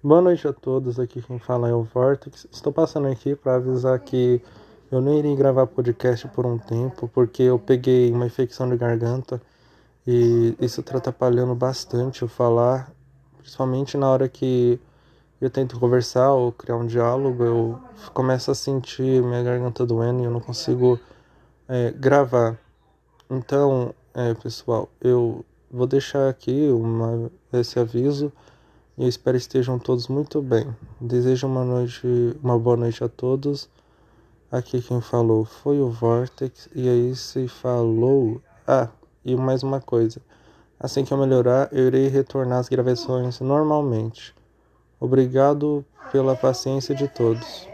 Boa noite a todos, aqui quem fala é o Vortex. Estou passando aqui para avisar que eu não irei gravar podcast por um tempo, porque eu peguei uma infecção de garganta e isso está atrapalhando bastante eu falar, principalmente na hora que eu tento conversar ou criar um diálogo, eu começo a sentir minha garganta doendo e eu não consigo é, gravar. Então, é, pessoal, eu vou deixar aqui uma, esse aviso e eu espero que estejam todos muito bem. Desejo uma noite, uma boa noite a todos. Aqui quem falou foi o Vortex e aí se falou. Ah, e mais uma coisa. Assim que eu melhorar, eu irei retornar as gravações normalmente. Obrigado pela paciência de todos.